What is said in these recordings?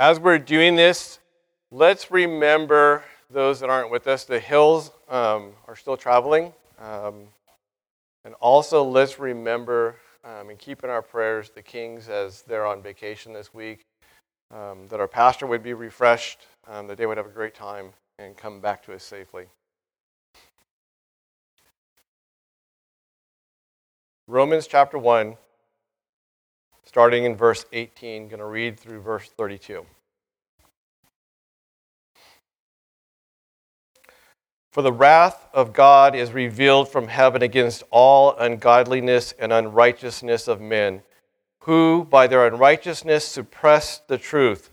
As we're doing this, let's remember those that aren't with us. The hills um, are still traveling. Um, and also, let's remember um, and keep in our prayers the Kings as they're on vacation this week, um, that our pastor would be refreshed, um, that they would have a great time and come back to us safely. Romans chapter 1 starting in verse 18, going to read through verse 32. For the wrath of God is revealed from heaven against all ungodliness and unrighteousness of men, who by their unrighteousness suppress the truth.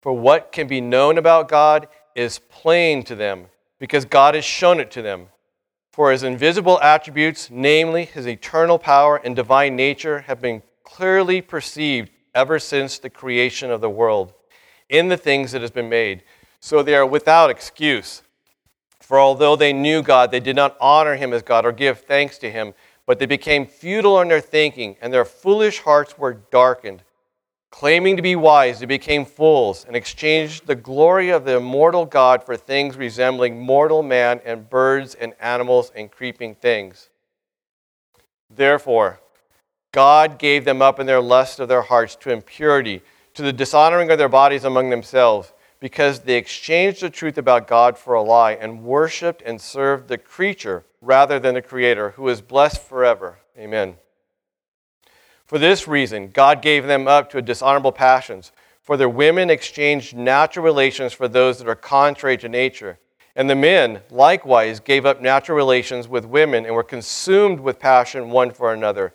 For what can be known about God is plain to them, because God has shown it to them. For his invisible attributes, namely his eternal power and divine nature, have been clearly perceived ever since the creation of the world in the things that has been made. So they are without excuse. For although they knew God, they did not honor him as God or give thanks to him, but they became futile in their thinking, and their foolish hearts were darkened. Claiming to be wise, they became fools and exchanged the glory of the immortal God for things resembling mortal man and birds and animals and creeping things. Therefore, God gave them up in their lust of their hearts to impurity, to the dishonoring of their bodies among themselves, because they exchanged the truth about God for a lie and worshiped and served the creature rather than the Creator, who is blessed forever. Amen. For this reason, God gave them up to dishonorable passions. For their women exchanged natural relations for those that are contrary to nature. And the men likewise gave up natural relations with women and were consumed with passion one for another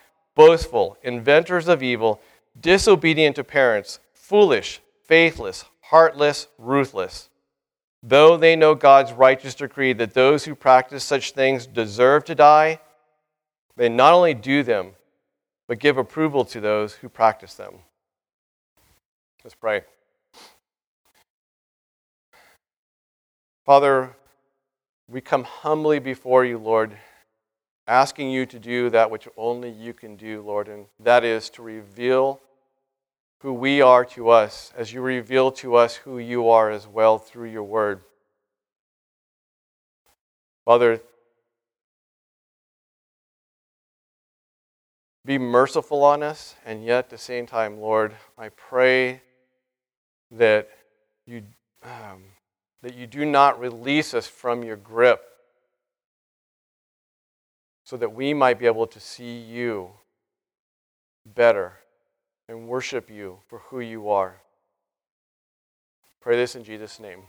boastful, inventors of evil, disobedient to parents, foolish, faithless, heartless, ruthless. Though they know God's righteous decree that those who practice such things deserve to die, they not only do them, but give approval to those who practice them. Let's pray. Father, we come humbly before you, Lord asking you to do that which only you can do, Lord, and that is to reveal who we are to us as you reveal to us who you are as well through your word. Father, be merciful on us, and yet at the same time, Lord, I pray that you, um, that you do not release us from your grip so that we might be able to see you better and worship you for who you are. Pray this in Jesus' name.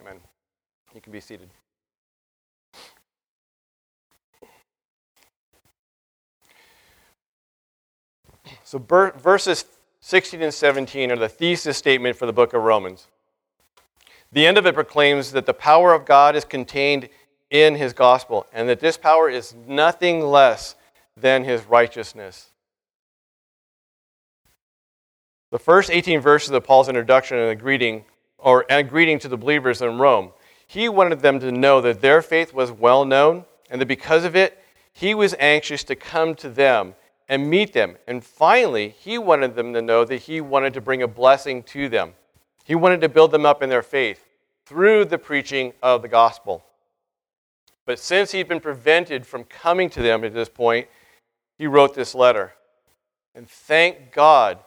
Amen. You can be seated. So, verses 16 and 17 are the thesis statement for the book of Romans. The end of it proclaims that the power of God is contained in his gospel, and that this power is nothing less than his righteousness. The first 18 verses of Paul's introduction and a greeting, or a greeting to the believers in Rome, he wanted them to know that their faith was well known, and that because of it, he was anxious to come to them and meet them. And finally, he wanted them to know that he wanted to bring a blessing to them. He wanted to build them up in their faith through the preaching of the gospel. But since he'd been prevented from coming to them at this point, he wrote this letter. And thank God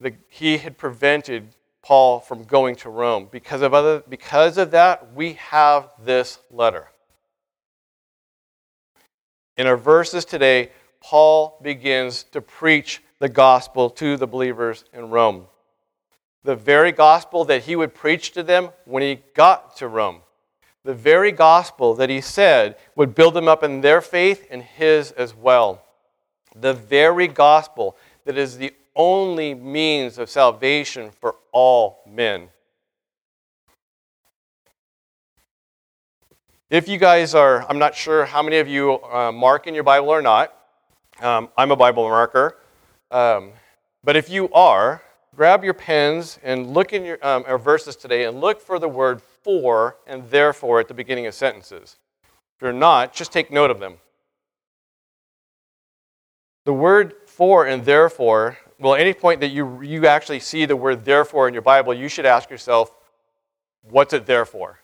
that he had prevented Paul from going to Rome. Because of, other, because of that, we have this letter. In our verses today, Paul begins to preach the gospel to the believers in Rome. The very gospel that he would preach to them when he got to Rome the very gospel that he said would build them up in their faith and his as well. The very gospel that is the only means of salvation for all men. If you guys are, I'm not sure how many of you uh, mark in your Bible or not. Um, I'm a Bible marker. Um, but if you are, grab your pens and look in your um, our verses today and look for the word for and therefore at the beginning of sentences. If you're not, just take note of them. The word for and therefore, well, any point that you, you actually see the word therefore in your Bible, you should ask yourself, what's it there for?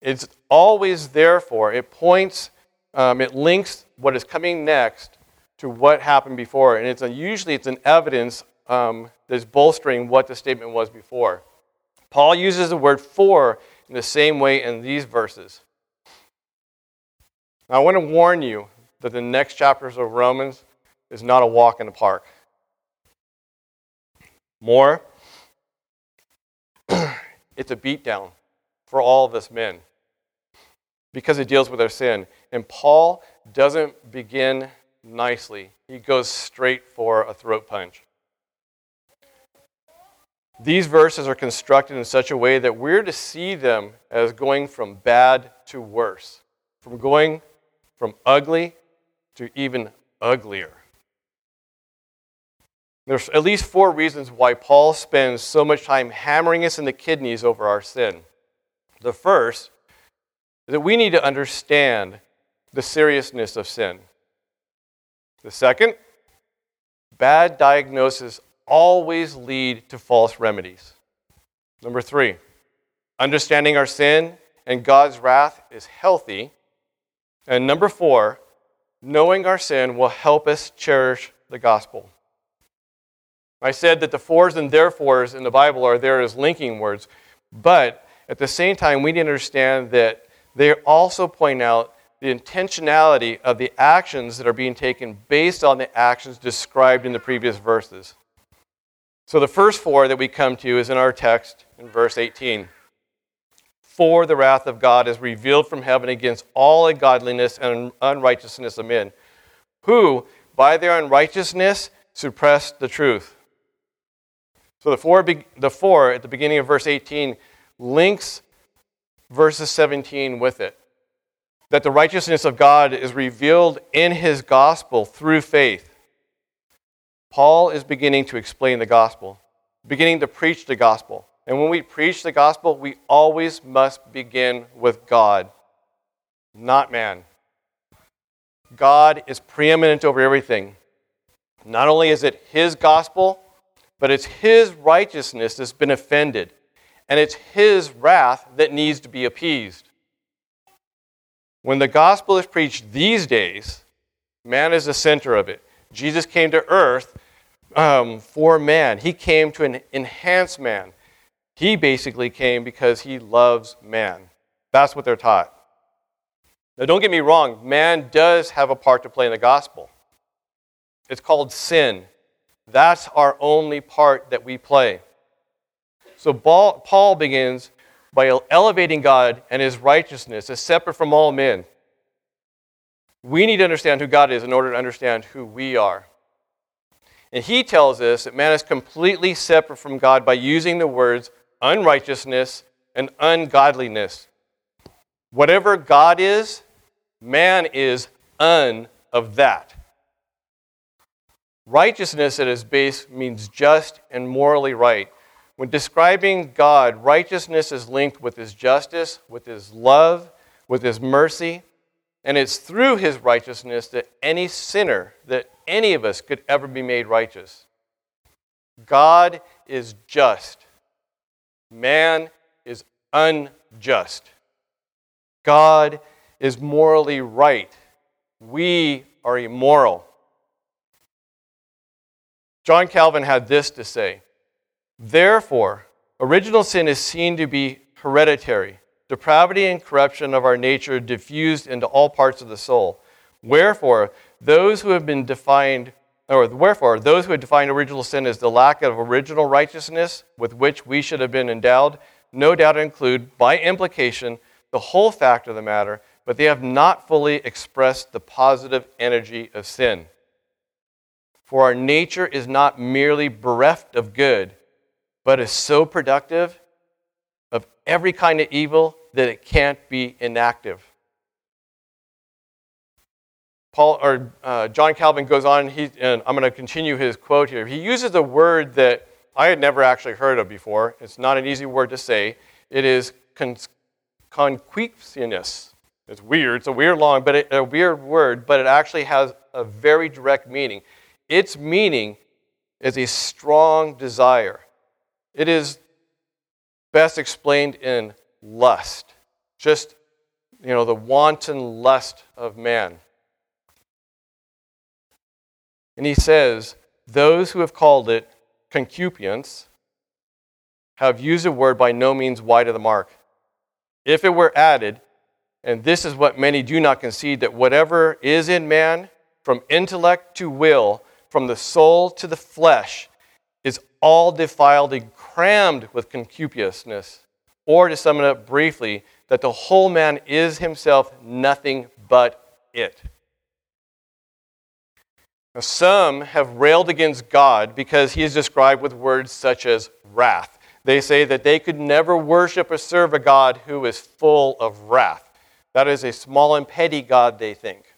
It's always therefore. It points, um, it links what is coming next to what happened before. And it's a, usually it's an evidence um, that's bolstering what the statement was before. Paul uses the word for in the same way in these verses. Now, I want to warn you that the next chapters of Romans is not a walk in the park. More, it's a beatdown for all of us men because it deals with our sin. And Paul doesn't begin nicely, he goes straight for a throat punch. These verses are constructed in such a way that we're to see them as going from bad to worse, from going from ugly to even uglier. There's at least four reasons why Paul spends so much time hammering us in the kidneys over our sin. The first is that we need to understand the seriousness of sin. The second, bad diagnosis always lead to false remedies. Number three, understanding our sin and God's wrath is healthy. And number four, knowing our sin will help us cherish the gospel. I said that the fors and therefores in the Bible are there as linking words, but at the same time, we need to understand that they also point out the intentionality of the actions that are being taken based on the actions described in the previous verses. So the first for that we come to is in our text in verse 18. For the wrath of God is revealed from heaven against all ungodliness and unrighteousness of men, who, by their unrighteousness, suppress the truth. So the for, the for at the beginning of verse 18 links verses 17 with it. That the righteousness of God is revealed in his gospel through faith. Paul is beginning to explain the gospel, beginning to preach the gospel. And when we preach the gospel, we always must begin with God, not man. God is preeminent over everything. Not only is it his gospel, but it's his righteousness that's been offended and it's his wrath that needs to be appeased. When the gospel is preached these days, man is the center of it. Jesus came to earth um, for man, he came to enhance man. He basically came because he loves man. That's what they're taught. Now, don't get me wrong, man does have a part to play in the gospel. It's called sin. That's our only part that we play. So Paul begins by elevating God and his righteousness as separate from all men. We need to understand who God is in order to understand who we are. And he tells us that man is completely separate from God by using the words unrighteousness and ungodliness. Whatever God is, man is un of that. Righteousness at its base means just and morally right. When describing God, righteousness is linked with his justice, with his love, with his mercy, and it's through his righteousness that any sinner, that any of us could ever be made righteous. God is just. Man is unjust. God is morally right. We are immoral. John Calvin had this to say Therefore, original sin is seen to be hereditary, depravity and corruption of our nature diffused into all parts of the soul. Wherefore, those who have been defined, or wherefore, those who have defined original sin as the lack of original righteousness with which we should have been endowed, no doubt include, by implication, the whole fact of the matter, but they have not fully expressed the positive energy of sin. For our nature is not merely bereft of good, but is so productive of every kind of evil that it can't be inactive. Paul or uh, John Calvin goes on, he, and I'm going to continue his quote here. He uses a word that I had never actually heard of before. It's not an easy word to say. It is con- concupiscence. It's weird. It's a weird long, but it, a weird word, but it actually has a very direct meaning. Its meaning is a strong desire. It is best explained in lust, just you know the wanton lust of man. And he says, those who have called it concupiscence have used a word by no means wide of the mark. If it were added, and this is what many do not concede, that whatever is in man, from intellect to will, from the soul to the flesh, is all defiled and crammed with concupiscence. Or to sum it up briefly, that the whole man is himself nothing but it. Now, some have railed against God because he is described with words such as wrath. They say that they could never worship or serve a God who is full of wrath. That is a small and petty God, they think.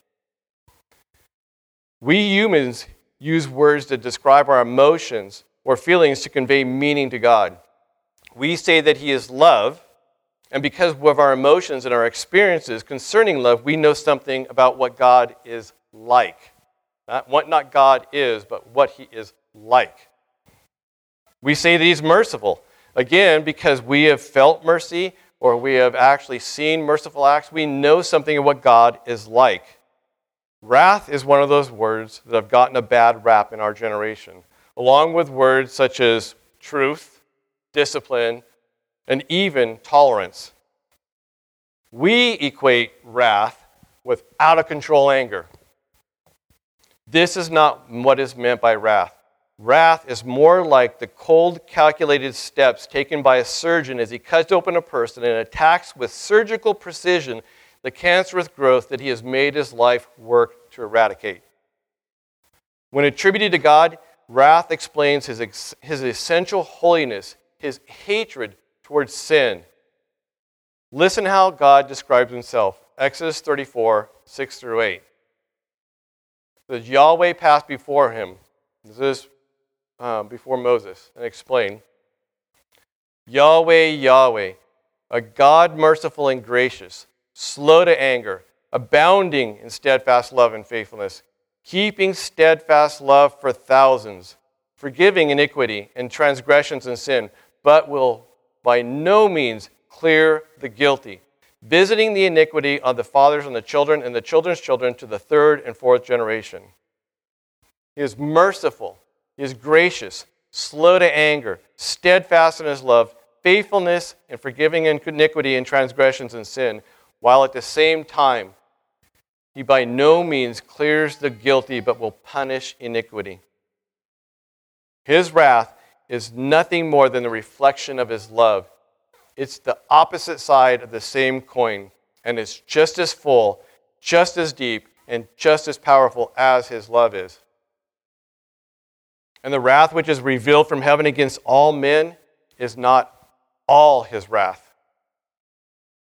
We humans use words to describe our emotions or feelings to convey meaning to God. We say that He is love, and because of our emotions and our experiences concerning love, we know something about what God is like. Not what not God is, but what He is like. We say that He's merciful. Again, because we have felt mercy or we have actually seen merciful acts, we know something of what God is like. Wrath is one of those words that have gotten a bad rap in our generation, along with words such as truth, discipline, and even tolerance. We equate wrath with out of control anger. This is not what is meant by wrath. Wrath is more like the cold, calculated steps taken by a surgeon as he cuts open a person and attacks with surgical precision the cancerous growth that he has made his life work to eradicate. When attributed to God, wrath explains his, ex- his essential holiness, his hatred towards sin. Listen how God describes himself Exodus 34, 6 through 8. That Yahweh passed before him. This is um, before Moses and explain Yahweh, Yahweh, a God merciful and gracious, slow to anger, abounding in steadfast love and faithfulness, keeping steadfast love for thousands, forgiving iniquity and transgressions and sin, but will by no means clear the guilty, visiting the iniquity on the fathers and the children and the children's children to the third and fourth generation. He is merciful he is gracious, slow to anger, steadfast in his love, faithfulness in forgiving iniquity and transgressions and sin, while at the same time he by no means clears the guilty but will punish iniquity. His wrath is nothing more than the reflection of his love. It's the opposite side of the same coin, and it's just as full, just as deep, and just as powerful as his love is. And the wrath which is revealed from heaven against all men is not all his wrath.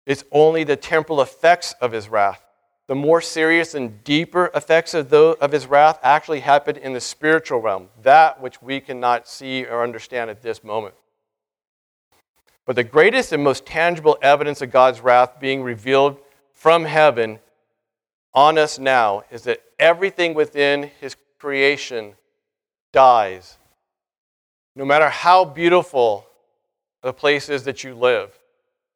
It's only the temporal effects of his wrath. The more serious and deeper effects of, of his wrath actually happen in the spiritual realm, that which we cannot see or understand at this moment. But the greatest and most tangible evidence of God's wrath being revealed from heaven on us now is that everything within his creation dies. No matter how beautiful the place is that you live,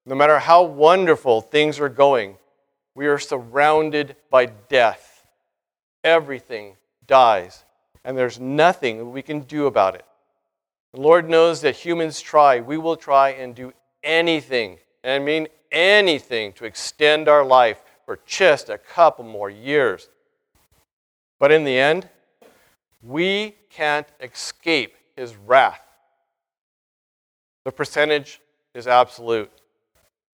no matter how wonderful things are going, we are surrounded by death. Everything dies, and there's nothing we can do about it. The Lord knows that humans try. We will try and do anything, and I mean anything, to extend our life for just a couple more years. But in the end, we can't escape his wrath. The percentage is absolute.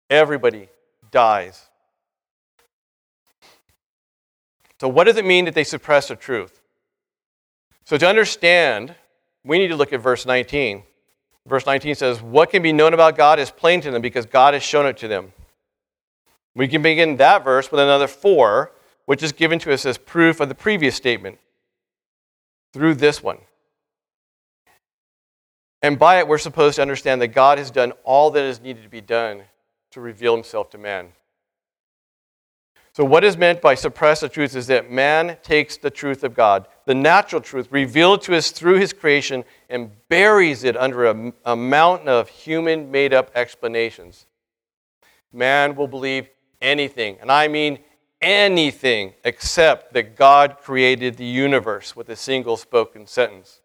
Everybody dies. So, what does it mean that they suppress the truth? So, to understand, we need to look at verse 19. Verse 19 says, What can be known about God is plain to them because God has shown it to them. We can begin that verse with another for, which is given to us as proof of the previous statement through this one. And by it, we're supposed to understand that God has done all that is needed to be done to reveal himself to man. So, what is meant by suppress the truth is that man takes the truth of God, the natural truth, revealed to us through his creation, and buries it under a, a mountain of human made up explanations. Man will believe anything, and I mean anything, except that God created the universe with a single spoken sentence,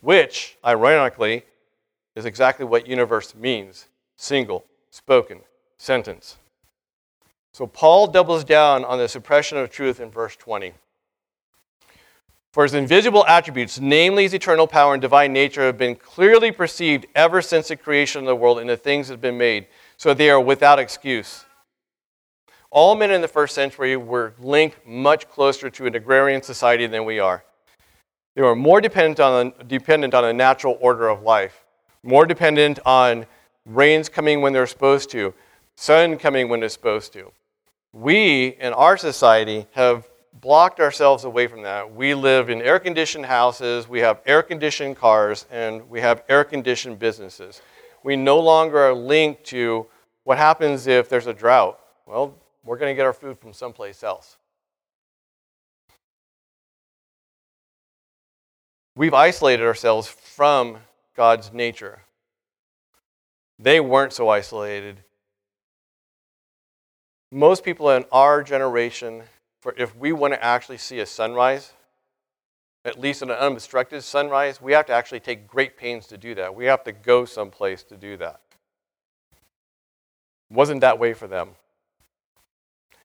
which, ironically, is exactly what universe means single spoken sentence. So Paul doubles down on the suppression of truth in verse 20. For his invisible attributes, namely his eternal power and divine nature, have been clearly perceived ever since the creation of the world and the things that have been made, so they are without excuse. All men in the first century were linked much closer to an agrarian society than we are. They were more dependent on, dependent on a natural order of life, more dependent on rains coming when they're supposed to, sun coming when it's supposed to we in our society have blocked ourselves away from that. We live in air conditioned houses, we have air conditioned cars, and we have air conditioned businesses. We no longer are linked to what happens if there's a drought. Well, we're going to get our food from someplace else. We've isolated ourselves from God's nature. They weren't so isolated most people in our generation, for if we want to actually see a sunrise, at least an unobstructed sunrise, we have to actually take great pains to do that. We have to go someplace to do that. Wasn't that way for them.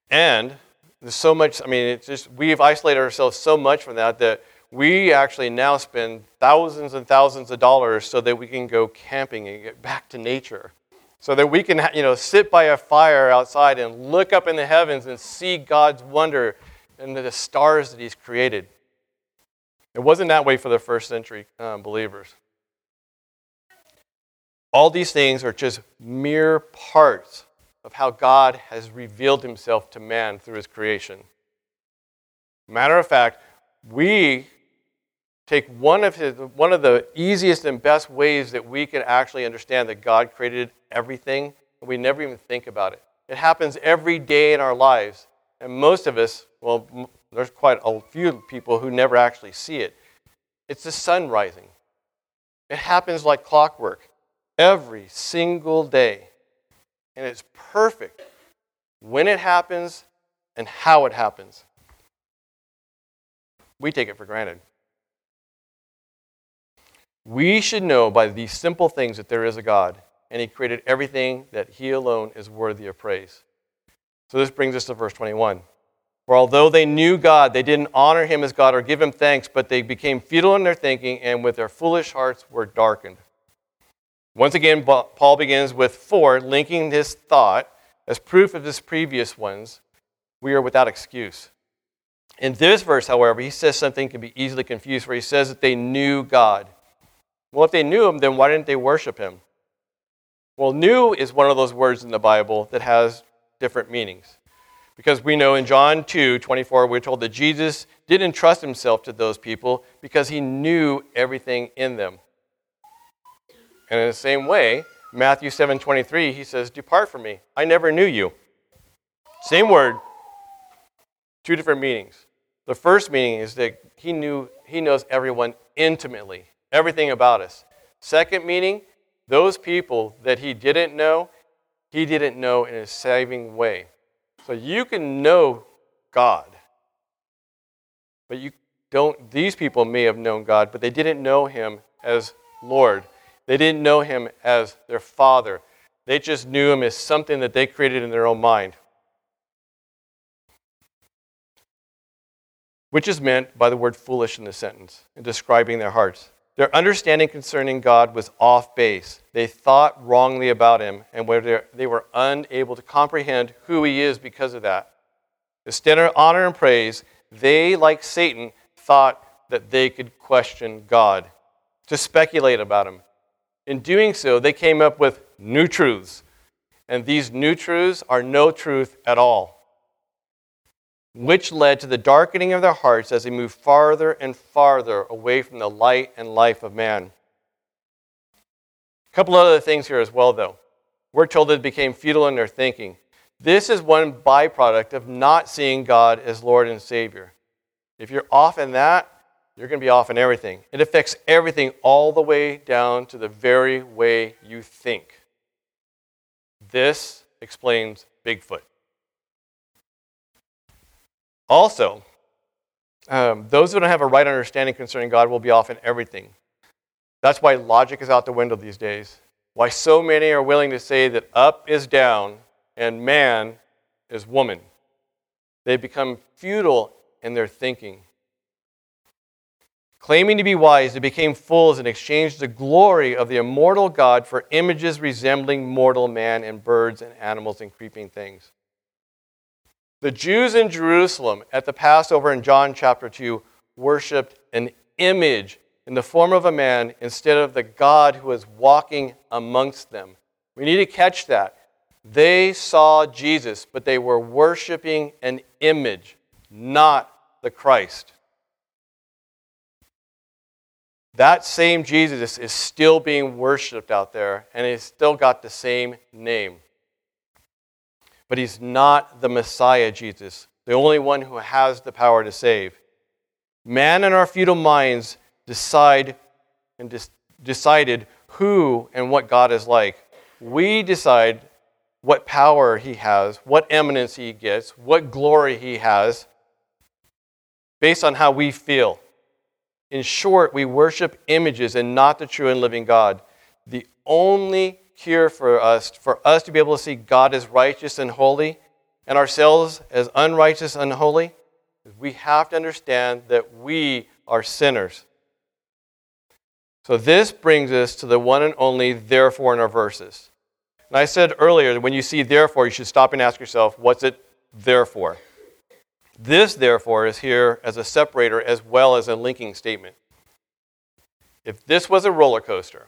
And there's so much, I mean, it's just, we've isolated ourselves so much from that that we actually now spend thousands and thousands of dollars so that we can go camping and get back to nature so that we can you know, sit by a fire outside and look up in the heavens and see God's wonder and the stars that He's created. It wasn't that way for the first century um, believers. All these things are just mere parts of how God has revealed Himself to man through His creation. Matter of fact, we take one of, his, one of the easiest and best ways that we can actually understand that God created everything, and we never even think about it. It happens every day in our lives. And most of us, well, there's quite a few people who never actually see it. It's the sun rising. It happens like clockwork every single day. And it's perfect when it happens and how it happens. We take it for granted. We should know by these simple things that there is a God, and He created everything that He alone is worthy of praise. So this brings us to verse 21. For although they knew God, they didn't honor Him as God or give Him thanks, but they became futile in their thinking, and with their foolish hearts were darkened. Once again, Paul begins with for, linking this thought as proof of his previous ones. We are without excuse. In this verse, however, he says something can be easily confused, where he says that they knew God. Well, if they knew him, then why didn't they worship him? Well, knew is one of those words in the Bible that has different meanings. Because we know in John 2 24, we're told that Jesus didn't trust himself to those people because he knew everything in them. And in the same way, Matthew 7 23, he says, Depart from me. I never knew you. Same word, two different meanings. The first meaning is that he knew he knows everyone intimately everything about us. Second meaning, those people that he didn't know, he didn't know in a saving way. So you can know God, but you don't, these people may have known God, but they didn't know him as Lord. They didn't know him as their Father. They just knew him as something that they created in their own mind. Which is meant by the word foolish in the sentence, in describing their hearts. Their understanding concerning God was off base. They thought wrongly about him, and where they were unable to comprehend who he is because of that. Instead of honor and praise, they, like Satan, thought that they could question God, to speculate about Him. In doing so, they came up with new truths. And these new truths are no truth at all, which led to the darkening of their hearts as they moved farther and farther away from the light and life of man. A couple other things here as well, though. We're told it became futile in their thinking. This is one byproduct of not seeing God as Lord and Savior. If you're off in that, you're going to be off in everything. It affects everything all the way down to the very way you think. This explains Bigfoot. Also, um, those who don't have a right understanding concerning God will be off in everything. That's why logic is out the window these days. Why so many are willing to say that up is down and man is woman. They become futile in their thinking. Claiming to be wise, they became fools and exchanged the glory of the immortal God for images resembling mortal man and birds and animals and creeping things. The Jews in Jerusalem at the Passover in John chapter 2 worshiped an image in the form of a man instead of the God who was walking amongst them. We need to catch that. They saw Jesus, but they were worshiping an image, not the Christ. That same Jesus is still being worshiped out there, and he's still got the same name. But he's not the Messiah Jesus, the only one who has the power to save. Man in our futile minds decide and decided who and what God is like. We decide what power he has, what eminence he gets, what glory he has, based on how we feel. In short, we worship images and not the true and living God. The only cure for us, for us to be able to see God as righteous and holy and ourselves as unrighteous and unholy, we have to understand that we are sinners. So this brings us to the one and only therefore in our verses. And I said earlier that when you see therefore, you should stop and ask yourself, what's it there for? This, therefore, is here as a separator as well as a linking statement. If this was a roller coaster,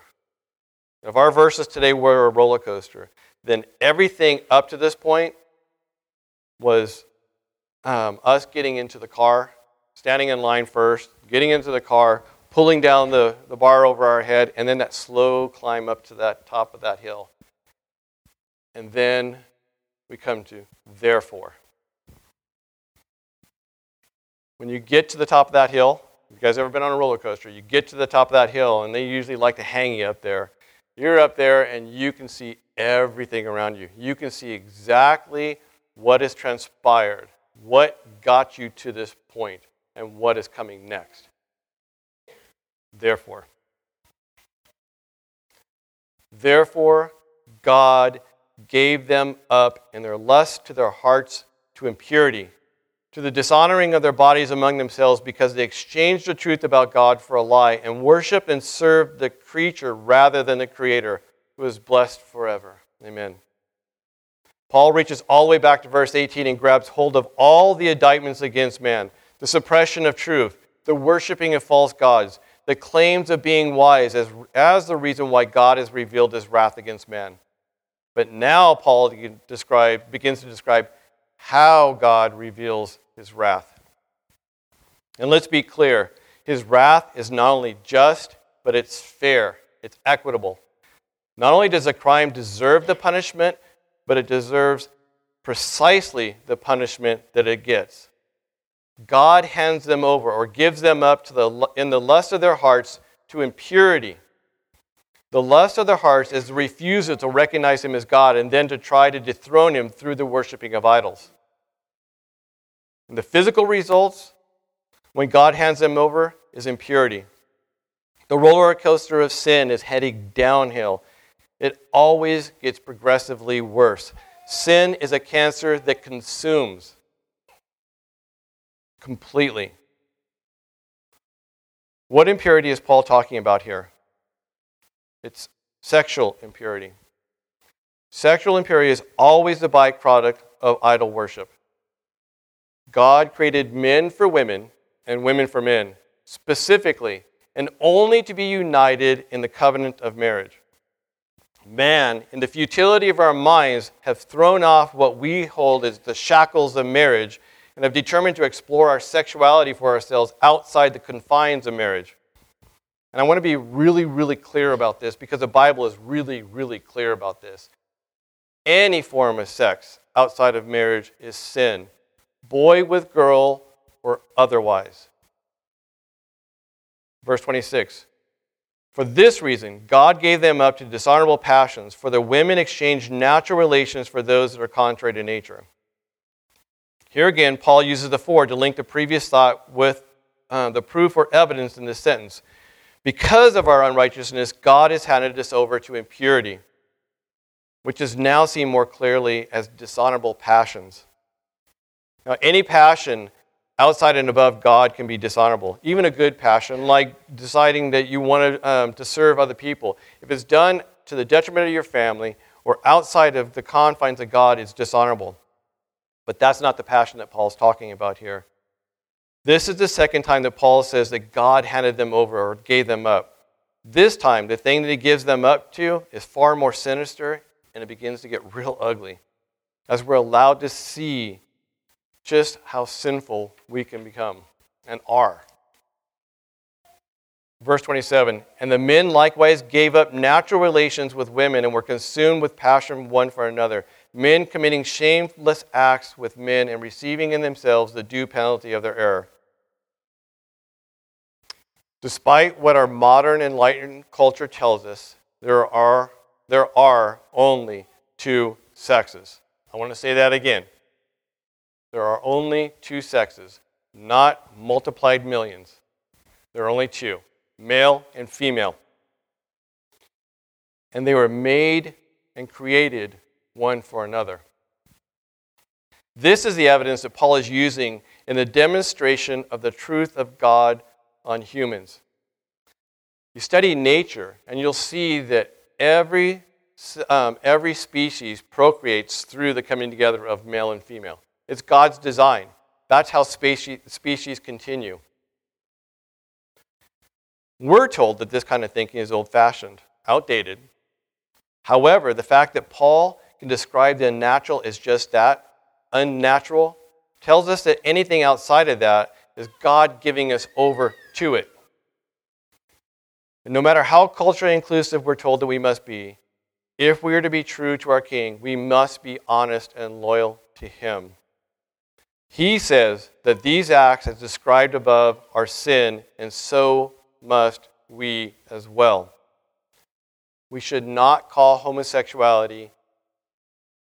if our verses today were a roller coaster, then everything up to this point was um, us getting into the car, standing in line first, getting into the car, pulling down the, the bar over our head, and then that slow climb up to that top of that hill. And then we come to therefore. When you get to the top of that hill, you guys ever been on a roller coaster? You get to the top of that hill, and they usually like to hang you up there. You're up there, and you can see everything around you. You can see exactly what has transpired, what got you to this point, and what is coming next. Therefore, therefore, God gave them up in their lust to their hearts to impurity to the dishonoring of their bodies among themselves because they exchanged the truth about God for a lie and worshiped and served the creature rather than the Creator, who is blessed forever. Amen. Paul reaches all the way back to verse 18 and grabs hold of all the indictments against man the suppression of truth, the worshiping of false gods, the claims of being wise as, as the reason why God has revealed his wrath against man. But now Paul describe, begins to describe how God reveals his wrath. And let's be clear his wrath is not only just, but it's fair, it's equitable. Not only does a crime deserve the punishment, but it deserves precisely the punishment that it gets. God hands them over or gives them up to the, in the lust of their hearts to impurity. The lust of their hearts is the refusal to recognize Him as God and then to try to dethrone Him through the worshiping of idols. And the physical results, when God hands them over, is impurity. The roller coaster of sin is heading downhill. It always gets progressively worse. Sin is a cancer that consumes completely. What impurity is Paul talking about here? It's sexual impurity. Sexual impurity is always the byproduct of idol worship. God created men for women and women for men. specifically, and only to be united in the covenant of marriage. Man, in the futility of our minds, have thrown off what we hold as the shackles of marriage and have determined to explore our sexuality for ourselves outside the confines of marriage. And I want to be really, really clear about this because the Bible is really, really clear about this. Any form of sex outside of marriage is sin, boy with girl or otherwise. Verse 26 For this reason, God gave them up to dishonorable passions, for the women exchanged natural relations for those that are contrary to nature. Here again, Paul uses the for to link the previous thought with uh, the proof or evidence in this sentence. Because of our unrighteousness, God has handed us over to impurity, which is now seen more clearly as dishonorable passions. Now, any passion outside and above God can be dishonorable, even a good passion, like deciding that you want to, um, to serve other people. If it's done to the detriment of your family or outside of the confines of God, it's dishonorable. But that's not the passion that Paul's talking about here. This is the second time that Paul says that God handed them over or gave them up. This time, the thing that he gives them up to is far more sinister and it begins to get real ugly as we're allowed to see just how sinful we can become and are. Verse 27 And the men likewise gave up natural relations with women and were consumed with passion one for another men committing shameless acts with men and receiving in themselves the due penalty of their error. Despite what our modern enlightened culture tells us, there are, there are only two sexes. I want to say that again. There are only two sexes, not multiplied millions. There are only two male and female. And they were made and created one for another. This is the evidence that Paul is using in the demonstration of the truth of God on humans. You study nature, and you'll see that every, um, every species procreates through the coming together of male and female. It's God's design. That's how species, species continue. We're told that this kind of thinking is old fashioned, outdated. However, the fact that Paul can describe the unnatural as just that, unnatural, tells us that anything outside of that is God giving us over to it. And no matter how culturally inclusive we're told that we must be, if we are to be true to our King, we must be honest and loyal to Him. He says that these acts, as described above, are sin, and so must we as well. We should not call homosexuality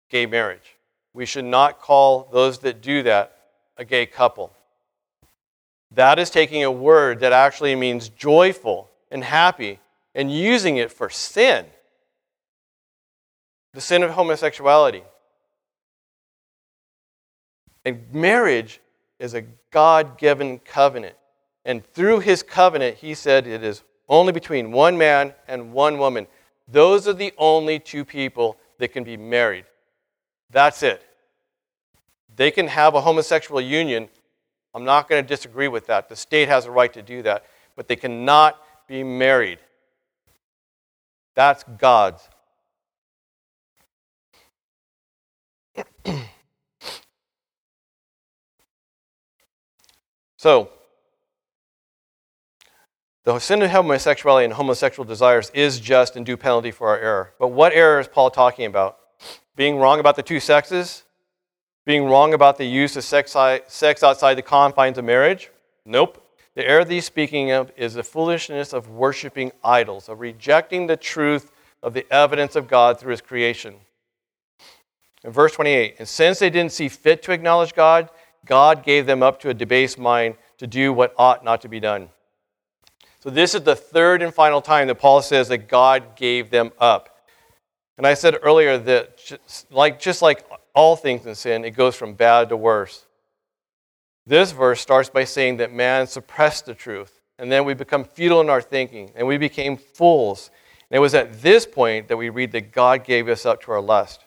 gay marriage. We should not call those that do that a gay couple. That is taking a word that actually means joyful and happy and using it for sin. The sin of homosexuality. And marriage is a God given covenant. And through his covenant, he said it is only between one man and one woman. Those are the only two people that can be married. That's it. They can have a homosexual union. I'm not going to disagree with that. The state has a right to do that. But they cannot be married. That's God's. so, the sin of homosexuality and homosexual desires is just and due penalty for our error. But what error is Paul talking about? Being wrong about the two sexes? Being wrong about the use of sex, outside the confines of marriage? Nope. The error that he's speaking of is the foolishness of worshiping idols, of rejecting the truth of the evidence of God through his creation. In verse 28, and since they didn't see fit to acknowledge God, God gave them up to a debased mind to do what ought not to be done. So, this is the third and final time that Paul says that God gave them up. And I said earlier that just like, just like all things in sin, it goes from bad to worse. This verse starts by saying that man suppressed the truth, and then we become futile in our thinking, and we became fools. And it was at this point that we read that God gave us up to our lust.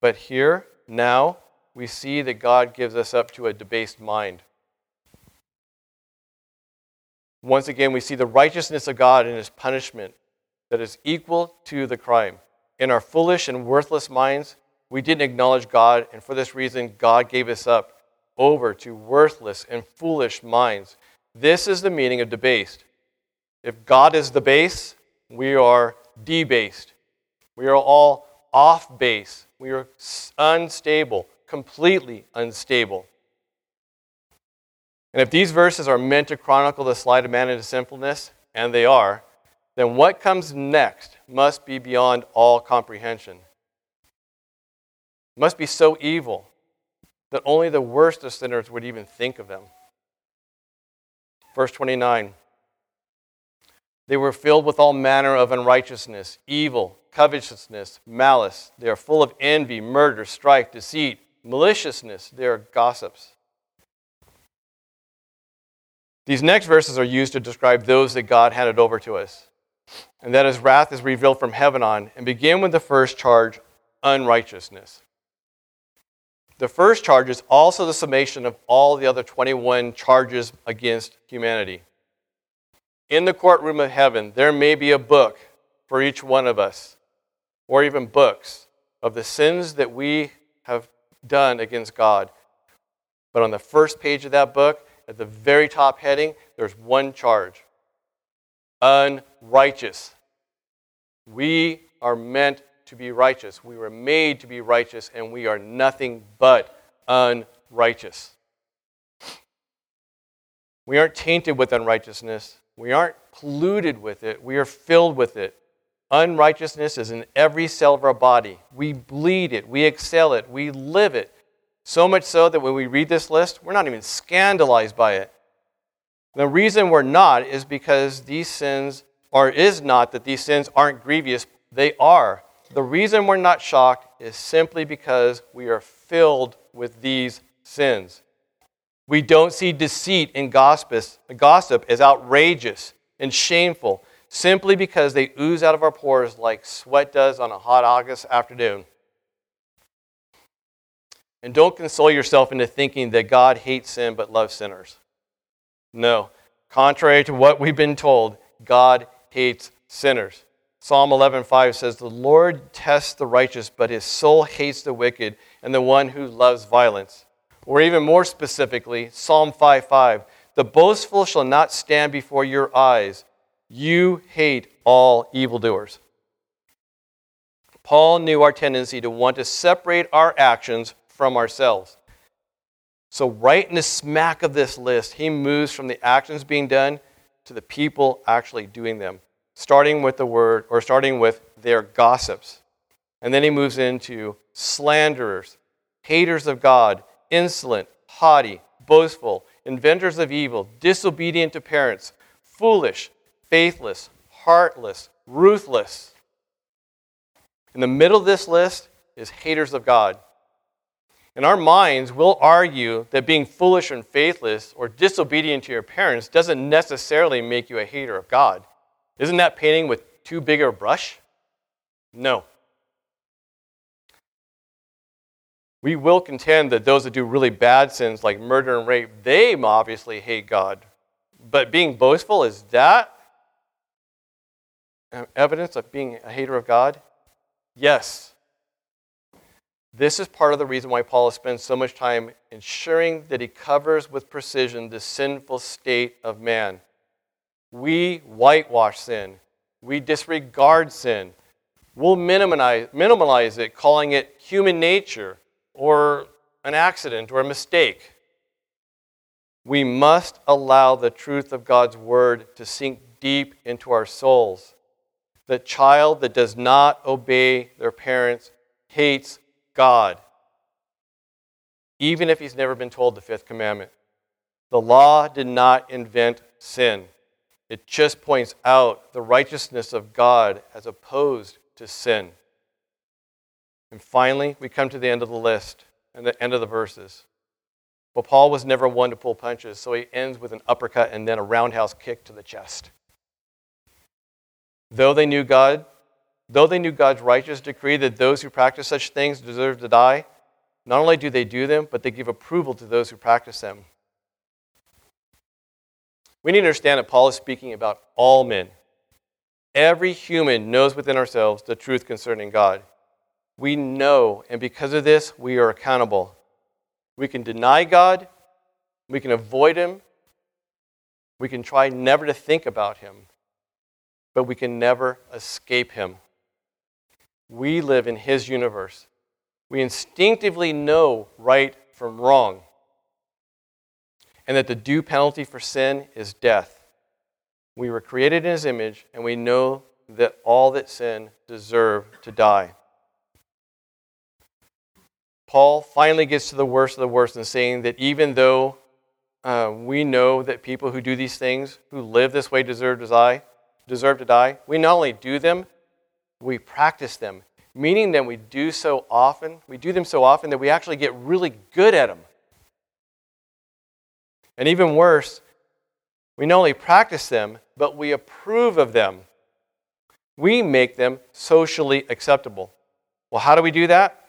But here, now, we see that God gives us up to a debased mind. Once again, we see the righteousness of God in his punishment that is equal to the crime. In our foolish and worthless minds, we didn't acknowledge God, and for this reason, God gave us up over to worthless and foolish minds. This is the meaning of debased. If God is the base, we are debased. We are all off base. We are unstable, completely unstable. And if these verses are meant to chronicle the slide of man into sinfulness, and they are, then what comes next must be beyond all comprehension. It must be so evil that only the worst of sinners would even think of them. Verse 29 They were filled with all manner of unrighteousness, evil, covetousness, malice. They are full of envy, murder, strife, deceit, maliciousness. They are gossips. These next verses are used to describe those that God handed over to us, and that his wrath is revealed from heaven on, and begin with the first charge unrighteousness. The first charge is also the summation of all the other 21 charges against humanity. In the courtroom of heaven, there may be a book for each one of us, or even books of the sins that we have done against God. But on the first page of that book, at the very top heading, there's one charge unrighteous. We are meant to be righteous. We were made to be righteous, and we are nothing but unrighteous. We aren't tainted with unrighteousness. We aren't polluted with it. We are filled with it. Unrighteousness is in every cell of our body. We bleed it. We exhale it. We live it. So much so that when we read this list, we're not even scandalized by it. The reason we're not is because these sins, or is not that these sins aren't grievous, they are. The reason we're not shocked is simply because we are filled with these sins. We don't see deceit in gossip, gossip as outrageous and shameful simply because they ooze out of our pores like sweat does on a hot August afternoon. And don't console yourself into thinking that God hates sin but loves sinners. No. Contrary to what we've been told, God hates sinners. Psalm 11:5 says, "The Lord tests the righteous, but his soul hates the wicked and the one who loves violence." Or even more specifically, Psalm 5:5, "The boastful shall not stand before your eyes. You hate all evildoers." Paul knew our tendency to want to separate our actions from ourselves. So, right in the smack of this list, he moves from the actions being done to the people actually doing them, starting with the word, or starting with their gossips. And then he moves into slanderers, haters of God, insolent, haughty, boastful, inventors of evil, disobedient to parents, foolish, faithless, heartless, ruthless. In the middle of this list is haters of God. In our minds, we'll argue that being foolish and faithless or disobedient to your parents doesn't necessarily make you a hater of God. Isn't that painting with too big a brush? No. We will contend that those that do really bad sins like murder and rape, they obviously hate God. But being boastful, is that evidence of being a hater of God? Yes. This is part of the reason why Paul spends so much time ensuring that he covers with precision the sinful state of man. We whitewash sin, we disregard sin, we'll minimize, minimize it, calling it human nature or an accident or a mistake. We must allow the truth of God's word to sink deep into our souls. The child that does not obey their parents hates God, even if he's never been told the fifth commandment. The law did not invent sin, it just points out the righteousness of God as opposed to sin. And finally, we come to the end of the list and the end of the verses. Well, Paul was never one to pull punches, so he ends with an uppercut and then a roundhouse kick to the chest. Though they knew God, Though they knew God's righteous decree that those who practice such things deserve to die, not only do they do them, but they give approval to those who practice them. We need to understand that Paul is speaking about all men. Every human knows within ourselves the truth concerning God. We know, and because of this, we are accountable. We can deny God, we can avoid Him, we can try never to think about Him, but we can never escape Him. We live in His universe. We instinctively know right from wrong, and that the due penalty for sin is death. We were created in his image, and we know that all that sin deserve to die. Paul finally gets to the worst of the worst in saying that even though uh, we know that people who do these things, who live this way, deserve to die, deserve to die, we not only do them, we practice them. Meaning that we do so often, we do them so often that we actually get really good at them. And even worse, we not only practice them, but we approve of them. We make them socially acceptable. Well, how do we do that?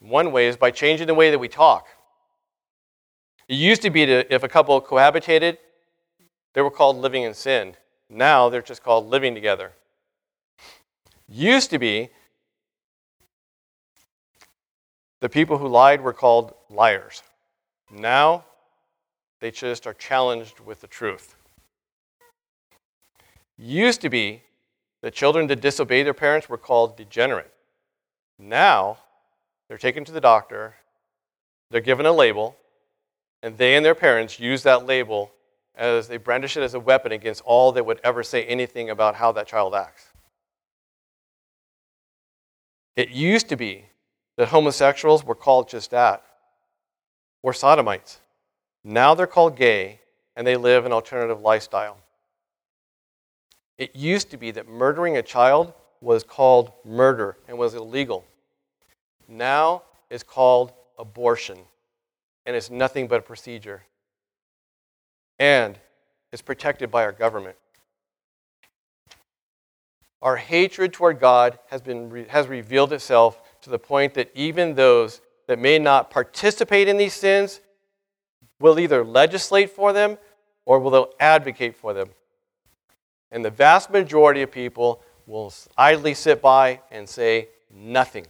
One way is by changing the way that we talk. It used to be that if a couple cohabitated, they were called living in sin. Now they're just called living together. Used to be the people who lied were called liars. Now they just are challenged with the truth. Used to be the children that disobeyed their parents were called degenerate. Now, they're taken to the doctor, they're given a label, and they and their parents use that label as they brandish it as a weapon against all that would ever say anything about how that child acts. It used to be that homosexuals were called just that, or sodomites. Now they're called gay, and they live an alternative lifestyle. It used to be that murdering a child was called murder and was illegal. Now it's called abortion, and it's nothing but a procedure. And it's protected by our government. Our hatred toward God has, been, has revealed itself to the point that even those that may not participate in these sins will either legislate for them or will they advocate for them. And the vast majority of people will idly sit by and say nothing.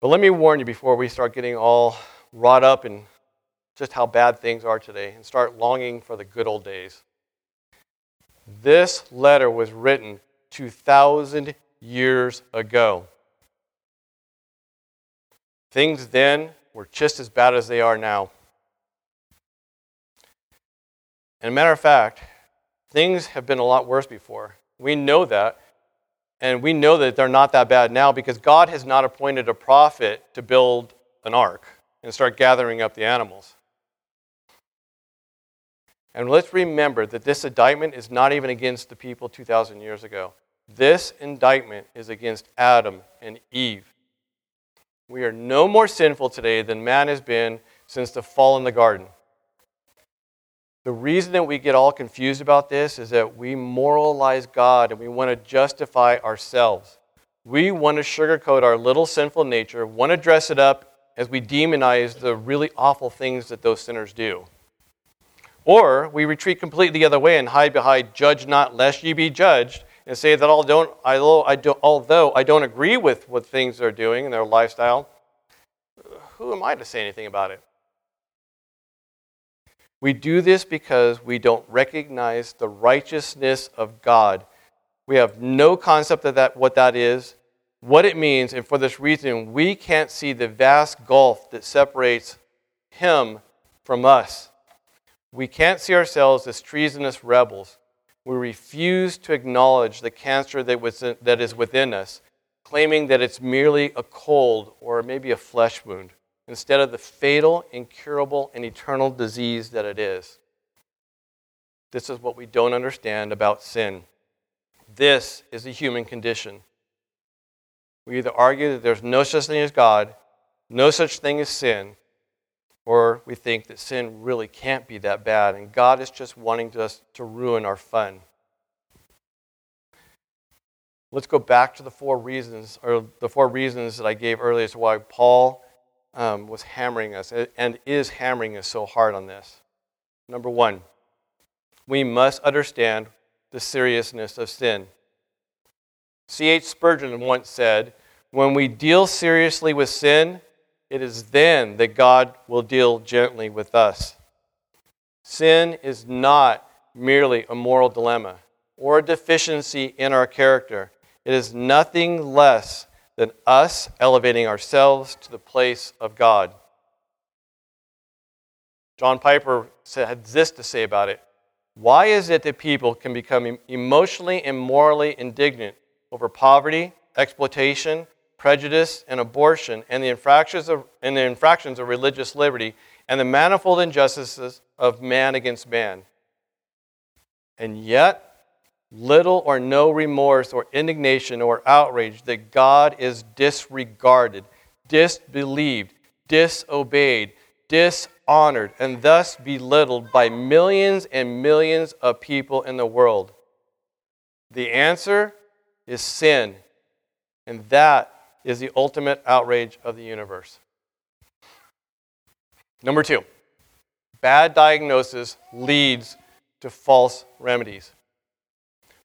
But let me warn you before we start getting all wrought up in just how bad things are today and start longing for the good old days. This letter was written 2,000 years ago. Things then were just as bad as they are now. And a matter of fact, things have been a lot worse before. We know that. And we know that they're not that bad now because God has not appointed a prophet to build an ark and start gathering up the animals. And let's remember that this indictment is not even against the people 2,000 years ago. This indictment is against Adam and Eve. We are no more sinful today than man has been since the fall in the garden. The reason that we get all confused about this is that we moralize God and we want to justify ourselves. We want to sugarcoat our little sinful nature, want to dress it up as we demonize the really awful things that those sinners do. Or we retreat completely the other way and hide behind, judge not lest ye be judged, and say that although I don't, agree with what things they're doing in their lifestyle, who am I to say anything about it? We do this because we don't recognize the righteousness of God. We have no concept of that, what that is, what it means, and for this reason, we can't see the vast gulf that separates Him from us. We can't see ourselves as treasonous rebels. We refuse to acknowledge the cancer that, was, that is within us, claiming that it's merely a cold or maybe a flesh wound instead of the fatal, incurable, and eternal disease that it is. This is what we don't understand about sin. This is the human condition. We either argue that there's no such thing as God, no such thing as sin, or we think that sin really can't be that bad, and God is just wanting us to ruin our fun. Let's go back to the four reasons, or the four reasons that I gave earlier as to why Paul um, was hammering us and is hammering us so hard on this. Number one, we must understand the seriousness of sin. C.H. Spurgeon once said, When we deal seriously with sin, it is then that God will deal gently with us. Sin is not merely a moral dilemma or a deficiency in our character, it is nothing less than us elevating ourselves to the place of God. John Piper had this to say about it Why is it that people can become emotionally and morally indignant over poverty, exploitation, prejudice, and abortion, and the infractions of, and the infractions of religious liberty, and the manifold injustices of man against man? And yet, little or no remorse or indignation or outrage that God is disregarded, disbelieved, disobeyed, dishonored, and thus belittled by millions and millions of people in the world? The answer is sin, and that is the ultimate outrage of the universe. Number two, bad diagnosis leads to false remedies.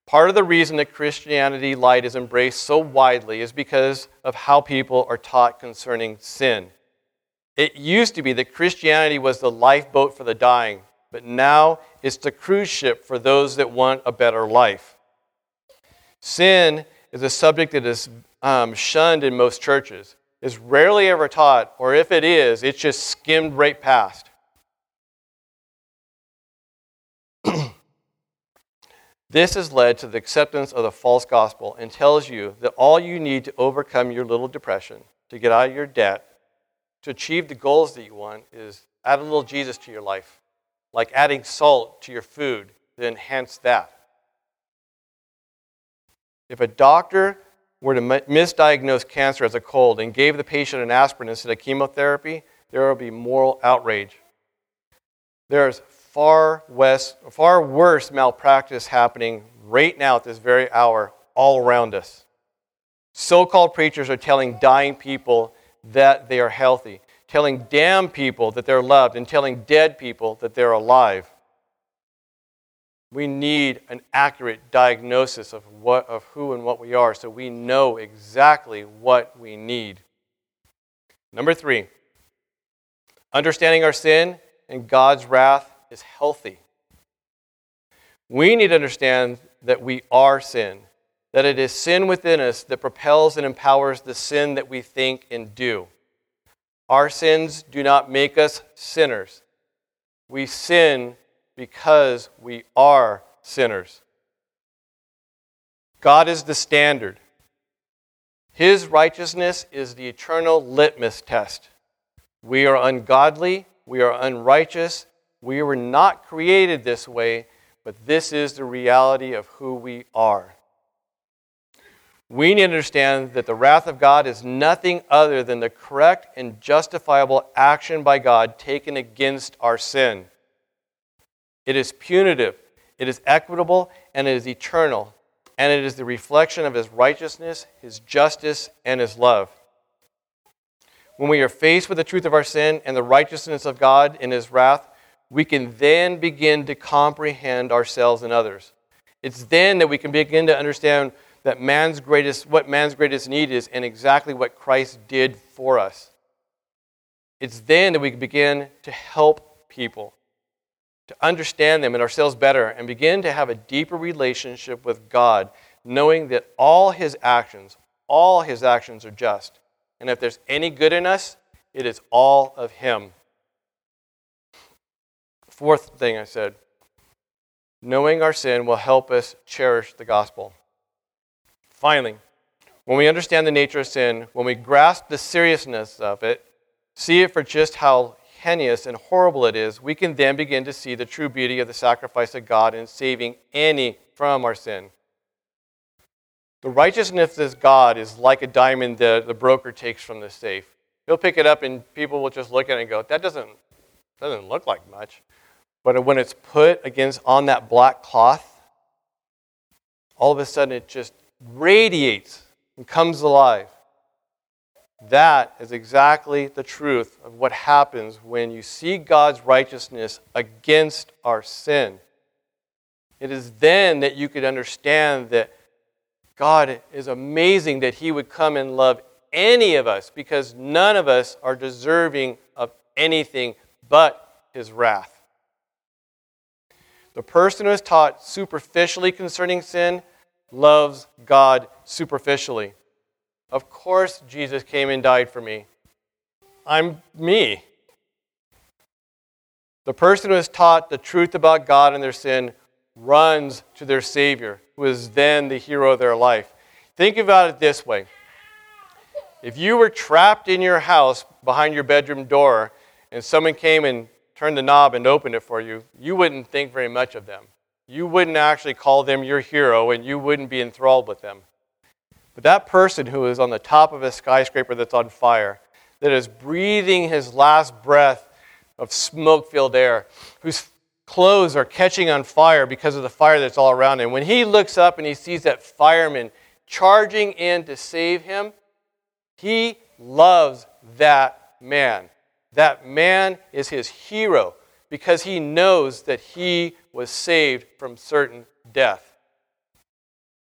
Part of the reason that Christianity light is embraced so widely is because of how people are taught concerning sin. It used to be that Christianity was the lifeboat for the dying, but now it's the cruise ship for those that want a better life. Sin is a subject that is um, shunned in most churches, is rarely ever taught, or if it is, it's just skimmed right past. This has led to the acceptance of the false gospel and tells you that all you need to overcome your little depression, to get out of your debt, to achieve the goals that you want is add a little Jesus to your life, like adding salt to your food to enhance that. If a doctor were to misdiagnose cancer as a cold and gave the patient an aspirin instead of chemotherapy, there would be moral outrage. There's far, west, far worse malpractice happening right now at this very hour all around us. So called preachers are telling dying people that they are healthy, telling damned people that they're loved, and telling dead people that they're alive. We need an accurate diagnosis of, what, of who and what we are so we know exactly what we need. Number three, understanding our sin and God's wrath is healthy. We need to understand that we are sin, that it is sin within us that propels and empowers the sin that we think and do. Our sins do not make us sinners. We sin because we are sinners. God is the standard. His righteousness is the eternal litmus test. We are ungodly, we are unrighteous, we were not created this way, but this is the reality of who we are. We need to understand that the wrath of God is nothing other than the correct and justifiable action by God taken against our sin. It is punitive, it is equitable, and it is eternal, and it is the reflection of His righteousness, His justice, and His love. When we are faced with the truth of our sin and the righteousness of God in His wrath, we can then begin to comprehend ourselves and others. It's then that we can begin to understand that man's greatest, what man's greatest need is and exactly what Christ did for us. It's then that we can begin to help people, to understand them and ourselves better, and begin to have a deeper relationship with God, knowing that all his actions, all his actions are just. And if there's any good in us, it is all of him. Fourth thing I said knowing our sin will help us cherish the gospel. Finally, when we understand the nature of sin, when we grasp the seriousness of it, see it for just how heinous and horrible it is, we can then begin to see the true beauty of the sacrifice of God in saving any from our sin. The righteousness of God is like a diamond that the broker takes from the safe. He'll pick it up and people will just look at it and go, that doesn't, doesn't look like much. But when it's put against on that black cloth, all of a sudden it just radiates and comes alive. That is exactly the truth of what happens when you see God's righteousness against our sin. It is then that you could understand that God is amazing that He would come and love any of us because none of us are deserving of anything but His wrath. The person who is taught superficially concerning sin loves God superficially. Of course, Jesus came and died for me. I'm me. The person who is taught the truth about God and their sin runs to their Savior, who is then the hero of their life. Think about it this way if you were trapped in your house behind your bedroom door and someone came and turned the knob and opened it for you, you wouldn't think very much of them. You wouldn't actually call them your hero and you wouldn't be enthralled with them. But that person who is on the top of a skyscraper that's on fire, that is breathing his last breath of smoke filled air, whose clothes are catching on fire because of the fire that's all around him, when he looks up and he sees that fireman charging in to save him, he loves that man. That man is his hero because he knows that he was saved from certain death.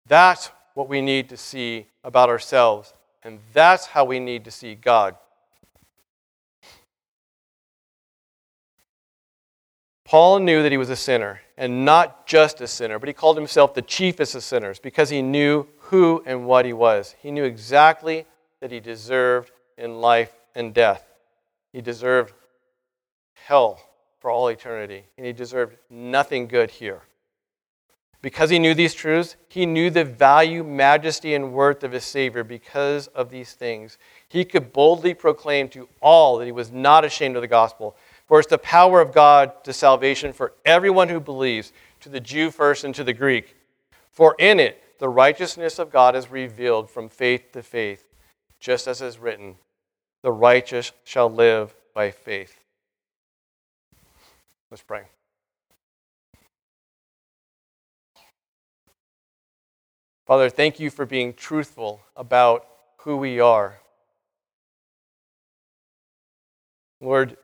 That's what we need to see about ourselves, and that's how we need to see God. Paul knew that he was a sinner, and not just a sinner, but he called himself the chiefest of sinners because he knew who and what he was. He knew exactly that he deserved in life and death. He deserved hell for all eternity, and he deserved nothing good here. Because he knew these truths, he knew the value, majesty, and worth of his Savior because of these things. He could boldly proclaim to all that he was not ashamed of the gospel. For it's the power of God to salvation for everyone who believes, to the Jew first and to the Greek. For in it, the righteousness of God is revealed from faith to faith, just as is written, the righteous shall live by faith. Let's pray. Father, thank you for being truthful about who we are. Lord,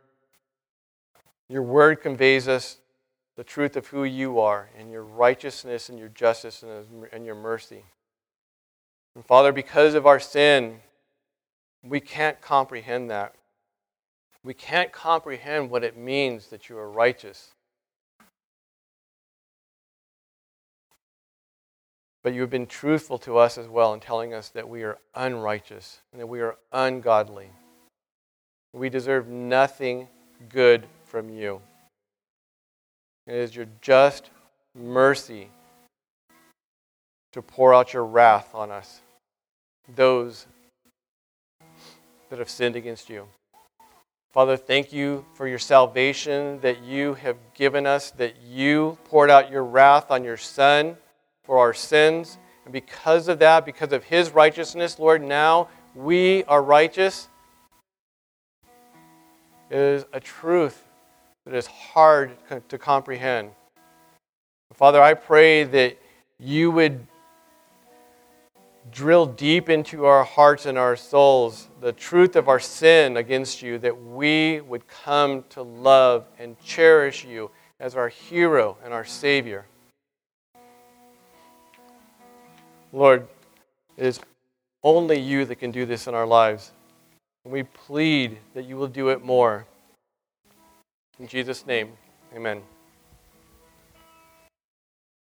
your word conveys us the truth of who you are and your righteousness and your justice and your mercy. And Father, because of our sin, we can't comprehend that. We can't comprehend what it means that you are righteous. But you have been truthful to us as well in telling us that we are unrighteous and that we are ungodly. We deserve nothing good from you. It is your just mercy to pour out your wrath on us, those that have sinned against you. Father, thank you for your salvation that you have given us, that you poured out your wrath on your Son for our sins. And because of that, because of his righteousness, Lord, now we are righteous. It is a truth that is hard to comprehend. Father, I pray that you would drill deep into our hearts and our souls the truth of our sin against you, that we would come to love and cherish you as our hero and our Savior. Lord, it is only you that can do this in our lives. And we plead that you will do it more. In Jesus' name, amen.